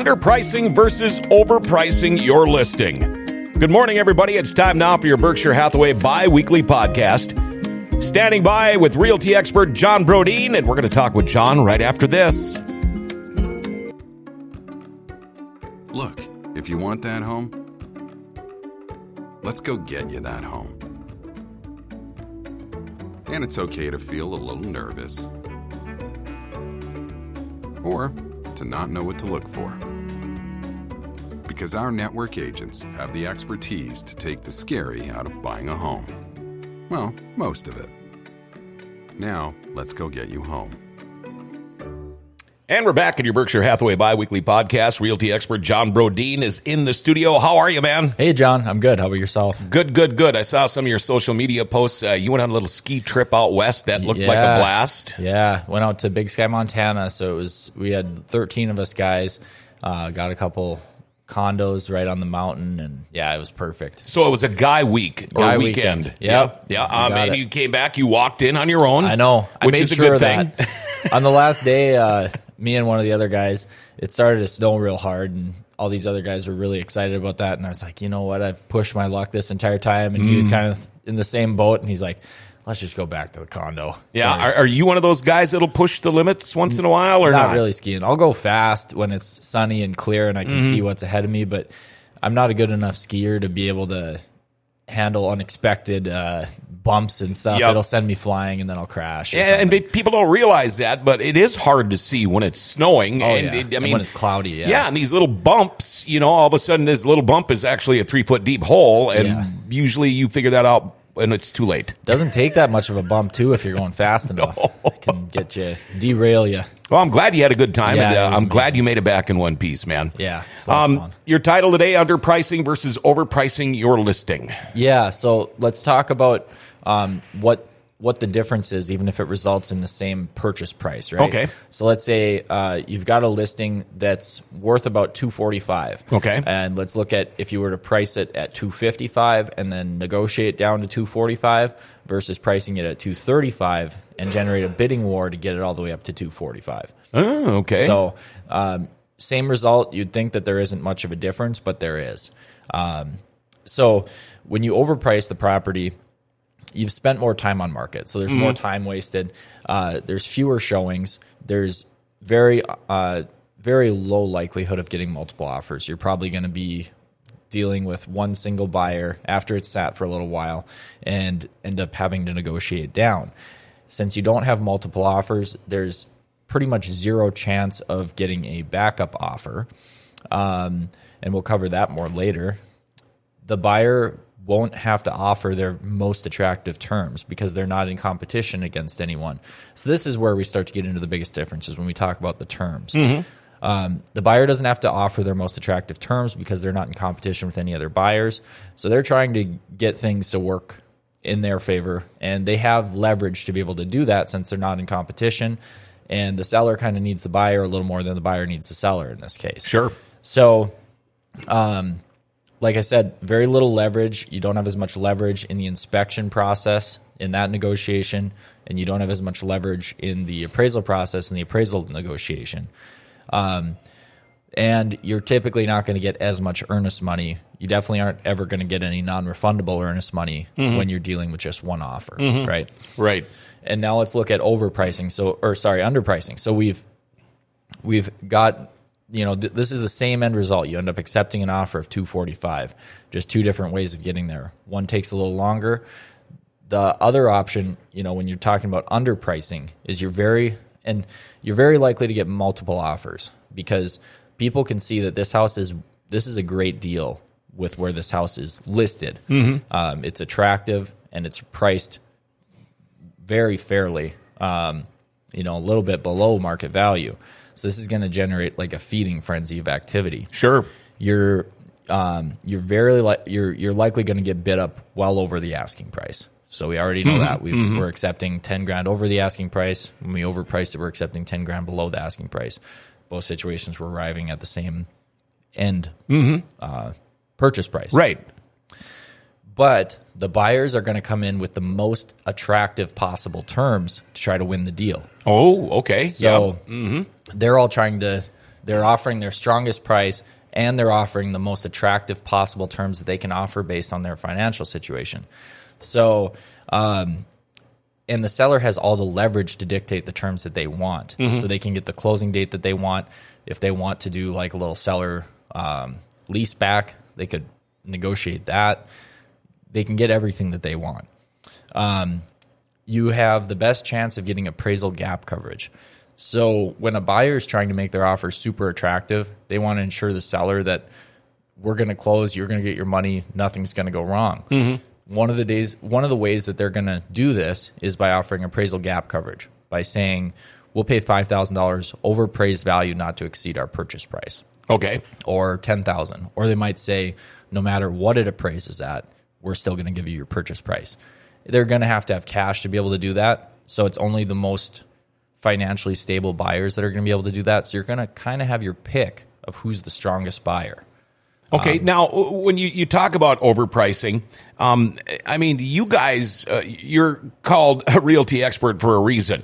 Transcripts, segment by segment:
underpricing versus overpricing your listing. Good morning, everybody. It's time now for your Berkshire Hathaway bi weekly podcast. Standing by with realty expert John Brodeen, and we're going to talk with John right after this. Look, if you want that home, let's go get you that home. And it's okay to feel a little nervous. Or to not know what to look for. Because our network agents have the expertise to take the scary out of buying a home. Well, most of it. Now, let's go get you home. And we're back in your Berkshire Hathaway bi-weekly podcast. Realty expert John Brodeen is in the studio. How are you, man? Hey, John. I'm good. How about yourself? Good, good, good. I saw some of your social media posts. Uh, you went on a little ski trip out west that looked like a blast. Yeah, went out to Big Sky, Montana. So it was we had 13 of us guys. Uh, got a couple condos right on the mountain, and yeah, it was perfect. So it was a guy week or Guy weekend. weekend. Yep. Yeah. You Um, and it. you came back. You walked in on your own. I know. I which made is a sure good thing. on the last day, uh, me and one of the other guys, it started to snow real hard, and all these other guys were really excited about that. And I was like, you know what? I've pushed my luck this entire time, and he Mm. was kind of in the same boat, and he's like. Let's just go back to the condo. Yeah. Are, are you one of those guys that'll push the limits once in a while or not, not? really skiing. I'll go fast when it's sunny and clear and I can Mm-hmm. see what's ahead of me, but I'm not a good enough skier to be able to handle unexpected uh, bumps and stuff. Yep. It'll send me flying and then I'll crash. Yeah, and people don't realize that, but it is hard to see when it's snowing. Oh, and yeah. it, I And mean, when it's cloudy, yeah. yeah, and these little bumps, you know, all of a sudden this little bump is actually a three foot deep hole, and Yeah. usually you figure that out when it's too late. doesn't take that much of a bump too if you're going fast enough. It can get you derail you. Well, I'm glad you had a good time, Yeah, and uh, I'm glad you made it back in one piece, man. Yeah, it's lots of Um, your title today: underpricing versus overpricing your listing. Yeah, so let's talk about um, what what the difference is, even if it results in the same purchase price, right? Okay. So let's say uh, you've got a listing that's worth about two forty five. Okay. And let's look at if you were to price it at two fifty five and then negotiate down to two forty five versus pricing it at two thirty five and generate a bidding war to get it all the way up to two forty five. Oh, okay. So, um, same result. You'd think that there isn't much of a difference, but there is. Um, so, when you overprice the property, you've spent more time on market. So, there's more time wasted. Uh, there's fewer showings. There's very, uh, very low likelihood of getting multiple offers. You're probably going to be dealing with one single buyer after it's sat for a little while and end up having to negotiate down. Since you don't have multiple offers, there's pretty much zero chance of getting a backup offer. Um, and we'll cover that more later. The buyer won't have to offer their most attractive terms because they're not in competition against anyone. So this is where we start to get into the biggest differences when we talk about the terms. Um, the buyer doesn't have to offer their most attractive terms because they're not in competition with any other buyers. So they're trying to get things to work in their favor, and they have leverage to be able to do that since they're not in competition. And the seller kind of needs the buyer a little more than the buyer needs the seller in this case. sure. So, um, like I said, very little leverage. You don't have as much leverage in the inspection process in that negotiation, and you don't have as much leverage in the appraisal process and the appraisal negotiation. Um, and you're typically not going to get as much earnest money. You definitely aren't ever going to get any non-refundable earnest money when you're dealing with just one offer, right? Right. And now let's look at overpricing. So, or sorry, underpricing. So we've we've got you know th- this is the same end result. You end up accepting an offer of two forty five. Just two different ways of getting there. One takes a little longer. The other option, you know, when you're talking about underpricing, is you're very and you're very likely to get multiple offers because people can see that this house is this is a great deal with where this house is listed. Um, it's attractive and it's priced very fairly, um, you know, a little bit below market value. So this is going to generate like a feeding frenzy of activity. Sure. You're um, you're very li- you're you're likely going to get bid up well over the asking price. So we already know that We've, we're accepting ten grand over the asking price. When we overpriced it, we're accepting ten grand below the asking price. Both situations we're arriving at the same end uh, purchase price. Right. But the buyers are going to come in with the most attractive possible terms to try to win the deal. Oh, okay. So yeah. they're all trying to They're offering their strongest price and they're offering the most attractive possible terms that they can offer based on their financial situation. So, um, and the seller has all the leverage to dictate the terms that they want. So they can get the closing date that they want. If they want to do like a little seller um, lease back, they could negotiate that. They can get everything that they want. Um, you have the best chance of getting appraisal gap coverage. So when a buyer is trying to make their offer super attractive, they want to ensure the seller that we're going to close, you're going to get your money, nothing's going to go wrong. One of the days, one of the ways that they're going to do this is by offering appraisal gap coverage by saying we'll pay five thousand dollars over appraised value not to exceed our purchase price Okay. or 10,000 or they might say no matter what it appraises at we're still going to give you your purchase price they're going to have to have cash to be able to do that so it's only the most financially stable buyers that are going to be able to do that so you're going to kind of have your pick of who's the strongest buyer Okay. now, when you, you talk about overpricing, um, I mean, you guys, uh, you're called a realty expert for a reason.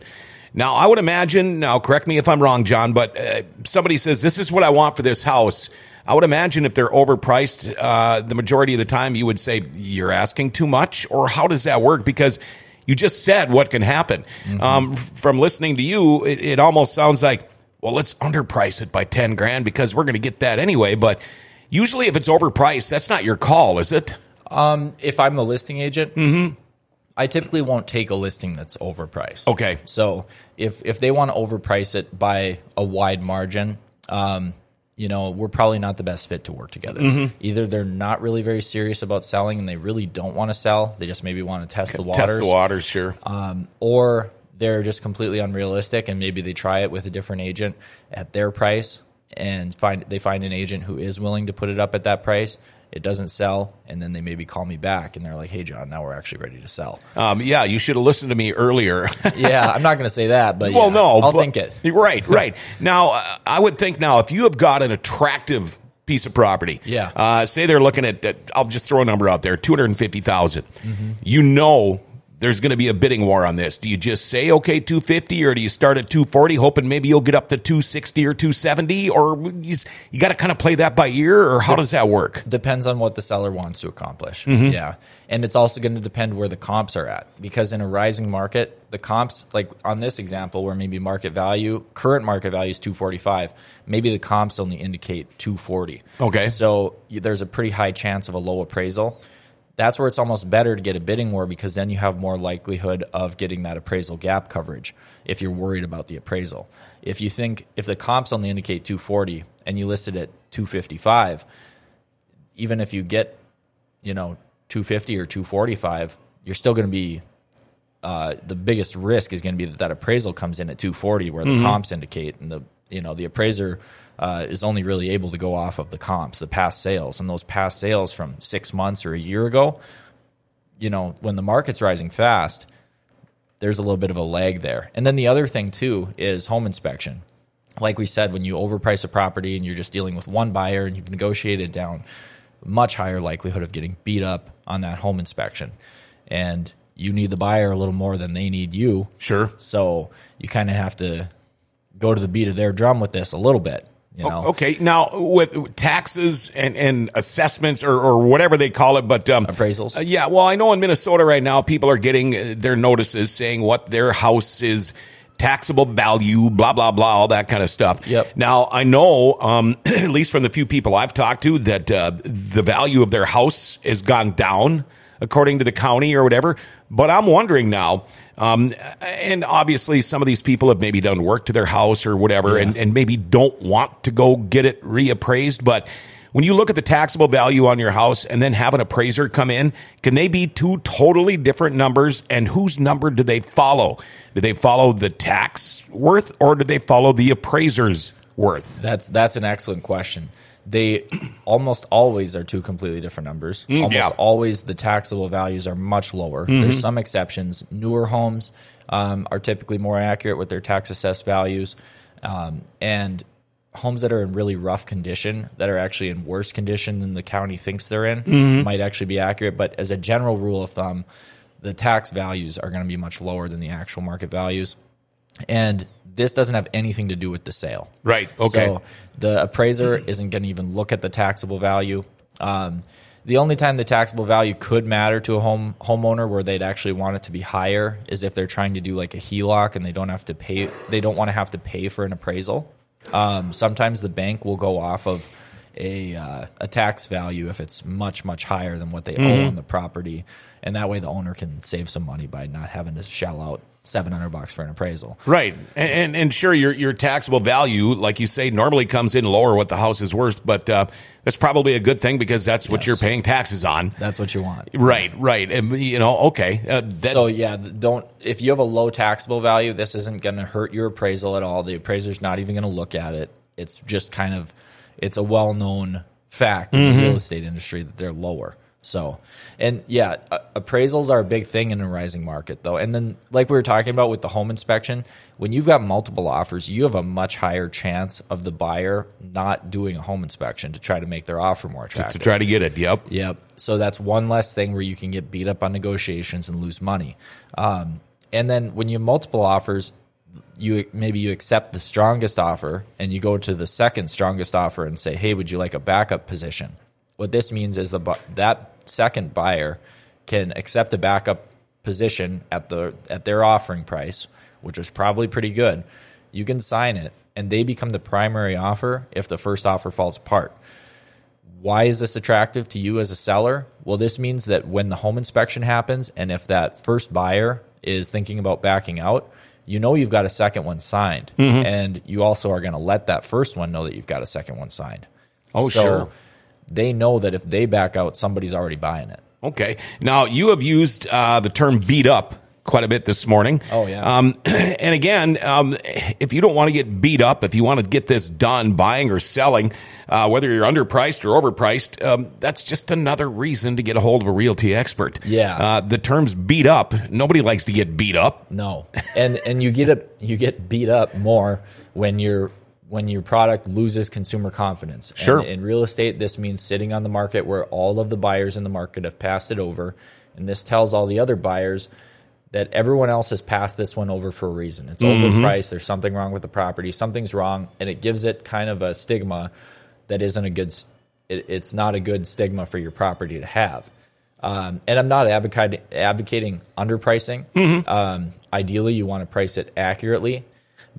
Now, I would imagine, now correct me if I'm wrong, John, but uh, somebody says, this is what I want for this house. I would imagine if they're overpriced, uh, the majority of the time you would say, you're asking too much, or how does that work? Because you just said what can happen. Um, from listening to you, it, it almost sounds like, well, let's underprice it by 10 grand because we're going to get that anyway. But usually if it's overpriced, that's not your call, is it? if i'm the listing agent i typically won't take a listing that's overpriced Okay. So if if they want to overprice it by a wide margin, um, you know, we're probably not the best fit to work together. Mm-hmm. Either they're not really very serious about selling and they really don't want to sell; they just maybe want to test the waters, Test the waters, sure. um, or they're just completely unrealistic and maybe they try it with a different agent at their price and find they find an agent who is willing to put it up at that price. It doesn't sell, and then they maybe call me back and they're like, "Hey, John, now we're actually ready to sell." Um, yeah, you should have listened to me earlier. yeah, I'm not going to say that, but well, yeah, no, I'll but- think it. Right, right. now, uh, I would think now if you have got an attractive piece of property, Yeah. uh, say they're looking at, at- I'll just throw a number out there, two hundred and fifty thousand. Mm-hmm. You know. There's going to be a bidding war on this. Do you just say okay 250 or do you start at 240 hoping maybe you'll get up to 260 or 270 or you, you got to kind of play that by ear or how does that work? depends on what the seller wants to accomplish. Mm-hmm. Yeah. And it's also going to depend where the comps are at because in a rising market, the comps like on this example where maybe market value, current market value is 245, maybe the comps only indicate 240. Okay. So there's a pretty high chance of a low appraisal. That's where it's almost better to get a bidding war because then you have more likelihood of getting that appraisal gap coverage if you're worried about the appraisal. If you think if the comps only indicate 240 and you listed at 255, even if you get, you know, 250 or 245, you're still going to be uh, the biggest risk is going to be that that appraisal comes in at 240 where the comps indicate and the you know the appraiser uh, is only really able to go off of the comps the past sales. And those past sales from six months or a year ago you know when the market's rising fast there's a little bit of a lag there. And then the other thing too is home inspection. Like we said when you overprice a property and you're just dealing with one buyer and you've negotiated down much higher likelihood of getting beat up on that home inspection. And you need the buyer a little more than they need you. Sure. so you kind of have to go to the beat of their drum with this a little bit you know Okay, now with taxes and, and assessments or, or whatever they call it, but um, Appraisals? uh, yeah, well, I know in Minnesota right now, people are getting uh, their notices saying what their house is taxable value, blah blah blah, all that kind of stuff. Yep. Now I know, um, at least from the few people I've talked to, that uh, the value of their house has gone down according to the county or whatever. But I'm wondering now. Um, and obviously, some of these people have maybe done work to their house or whatever, and, and maybe don't want to go get it reappraised. But when you look at the taxable value on your house and then have an appraiser come in, can they be two totally different numbers? And whose number do they follow? Do they follow the tax worth or do they follow the appraiser's worth? That's that's an excellent question. They almost always are two completely different numbers. almost Mm, yeah. always the taxable values are much lower. Mm-hmm. There's some exceptions. Newer homes um, are typically more accurate with their tax assessed values, um, and homes that are in really rough condition, that are actually in worse condition than the county thinks they're in, Mm-hmm. might actually be accurate. But as a general rule of thumb, the tax values are going to be much lower than the actual market values and This doesn't have anything to do with the sale. Right. Okay. So the appraiser isn't going to even look at the taxable value. Um, the only time the taxable value could matter to a home homeowner where they'd actually want it to be higher is if they're trying to do like a HELOC and they don't have to pay. They don't want to have to pay for an appraisal. Um, sometimes the bank will go off of a uh, a tax value if it's much much higher than what they owe on the property, and that way the owner can save some money by not having to shell out seven hundred bucks for an appraisal. Right, and, and and sure, your your taxable value, like you say, normally comes in lower what the house is worth, but uh, that's probably a good thing because that's what Yes. you're paying taxes on. That's what you want. Right, right, and you know, okay, uh, that, so yeah, don't if you have a low taxable value, this isn't going to hurt your appraisal at all. The appraiser's not even going to look at it. It's just kind of it's a well-known fact in Mm-hmm. the real estate industry that they're lower. So, and yeah, uh, appraisals are a big thing in a rising market though. And then like we were talking about with the home inspection, when you've got multiple offers, you have a much higher chance of the buyer not doing a home inspection to try to make their offer more attractive. to try to get it. Yep. Yep. So that's one less thing where you can get beat up on negotiations and lose money. Um, and then when you have multiple offers, you maybe you accept the strongest offer and you go to the second strongest offer and say, "Hey, would you like a backup position?" What this means is the that second buyer can accept a backup position at the at their offering price, which is probably pretty good. You can sign it and they become the primary offer if the first offer falls apart. Why is this attractive to you as a seller? Well, this means that when the home inspection happens, and if that first buyer is thinking about backing out, you know you've got a second one signed. Mm-hmm. And you also are going to let that first one know that you've got a second one signed. Oh, So sure. They know that if they back out, somebody's already buying it. Okay. Now you have used uh, the term "beat up" quite a bit this morning. Oh, yeah. Um, and again, um, if you don't want to get beat up, if you want to get this done, buying or selling, uh, whether you're underpriced or overpriced, um, that's just another reason to get a hold of a realty expert. Yeah. Uh, the term's "beat up." Nobody likes to get beat up. No, and and you get it, you get beat up more when your when your product loses consumer confidence. And Sure. in real estate, this means sitting on the market where all of the buyers in the market have passed it over, and this tells all the other buyers that everyone else has passed this one over for a reason. It's overpriced. There's something wrong with the property. Something's wrong, and it gives it kind of a stigma that isn't a good. It, it's not a good stigma for your property to have. Um, and I'm not advocating advocating underpricing. Um, ideally, you want to price it accurately,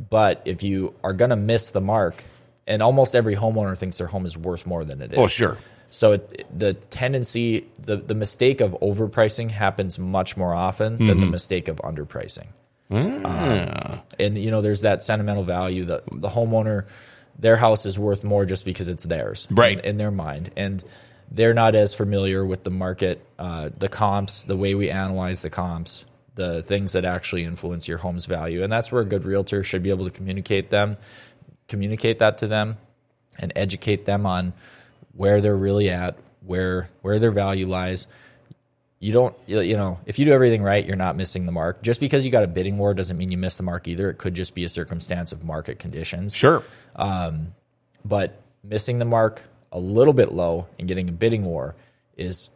but if you are going to miss the mark, and almost every homeowner thinks their home is worth more than it is. Oh, sure. So it, the tendency, the the mistake of overpricing happens much more often than the Mm-hmm. mistake of underpricing. Ah. Um, and you know, there's that sentimental value that the homeowner, their house is worth more just because it's theirs, Right. In, in their mind, and they're not as familiar with the market, uh, the comps, the way we analyze the comps, the things that actually influence your home's value, and that's where a good realtor should be able to communicate them, communicate that to them, and educate them on where they're really at, where where their value lies. You don't, you know, if you do everything right, you're not missing the mark. Just because you got a bidding war doesn't mean you missed the mark either. It could just be a circumstance of market conditions. Sure. Um, but missing the mark a little bit low and getting a bidding war is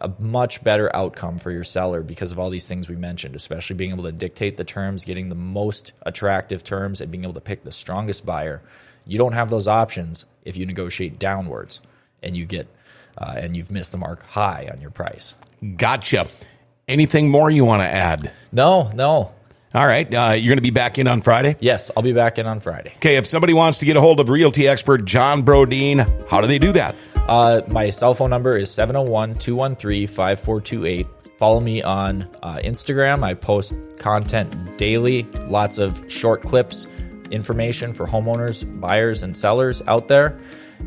a much better outcome for your seller because of all these things we mentioned, especially being able to dictate the terms, getting the most attractive terms, and being able to pick the strongest buyer. You don't have those options if you negotiate downwards and you get uh, and you've missed the mark high on your price. Gotcha. Anything more you want to add? No, no. All right. Uh, you're going to be back in on Friday. Yes, I'll be back in on Friday. Okay. If somebody wants to get a hold of realty expert John Brodeen, how do they do that? Uh, my cell phone number is 701 213 5428. Follow me on uh, Instagram. I post content daily, lots of short clips, information for homeowners, buyers, and sellers out there,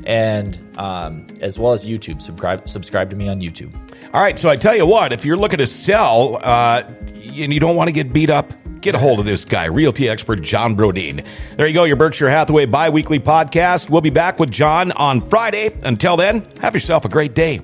and um, as well as YouTube. Subscribe, subscribe to me on YouTube. All right. So I tell you what, if you're looking to sell uh, and you don't want to get beat up, get a hold of this guy, realty expert John Brodeen. There you go, your Berkshire Hathaway bi weekly podcast. We'll be back with John on Friday. Until then, have yourself a great day.